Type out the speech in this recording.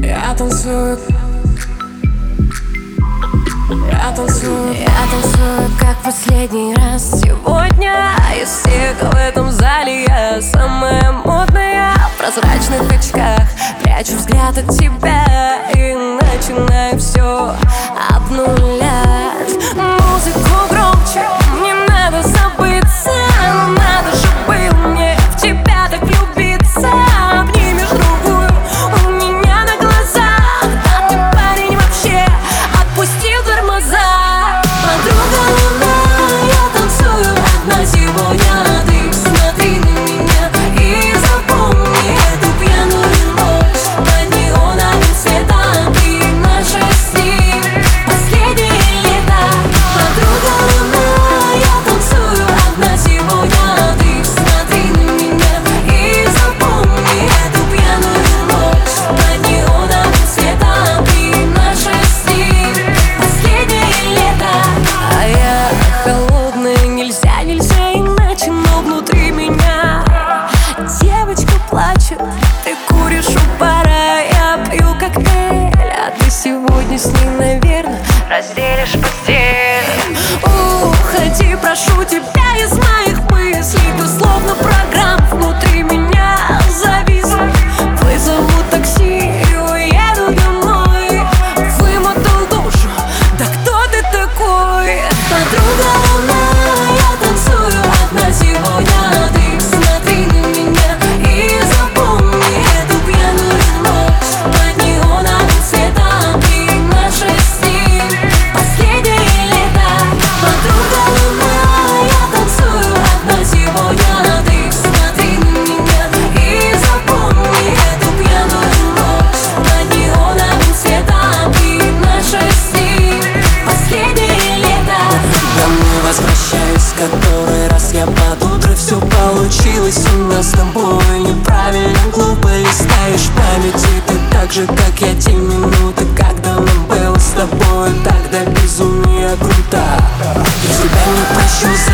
Я танцую. Я танцую. Я танцую, как последний раз Сегодня. Из всех в этом зале Я самая модная. В прозрачных очках Прячу взгляд от тебя. И начинаю все от нуля sleep, maybe. случилось у нас с тобой. Неправильно глупо листаешь память И ты так же, как я те минуты Когда нам было с тобой. Тогда до круто. Я тебя не прощу за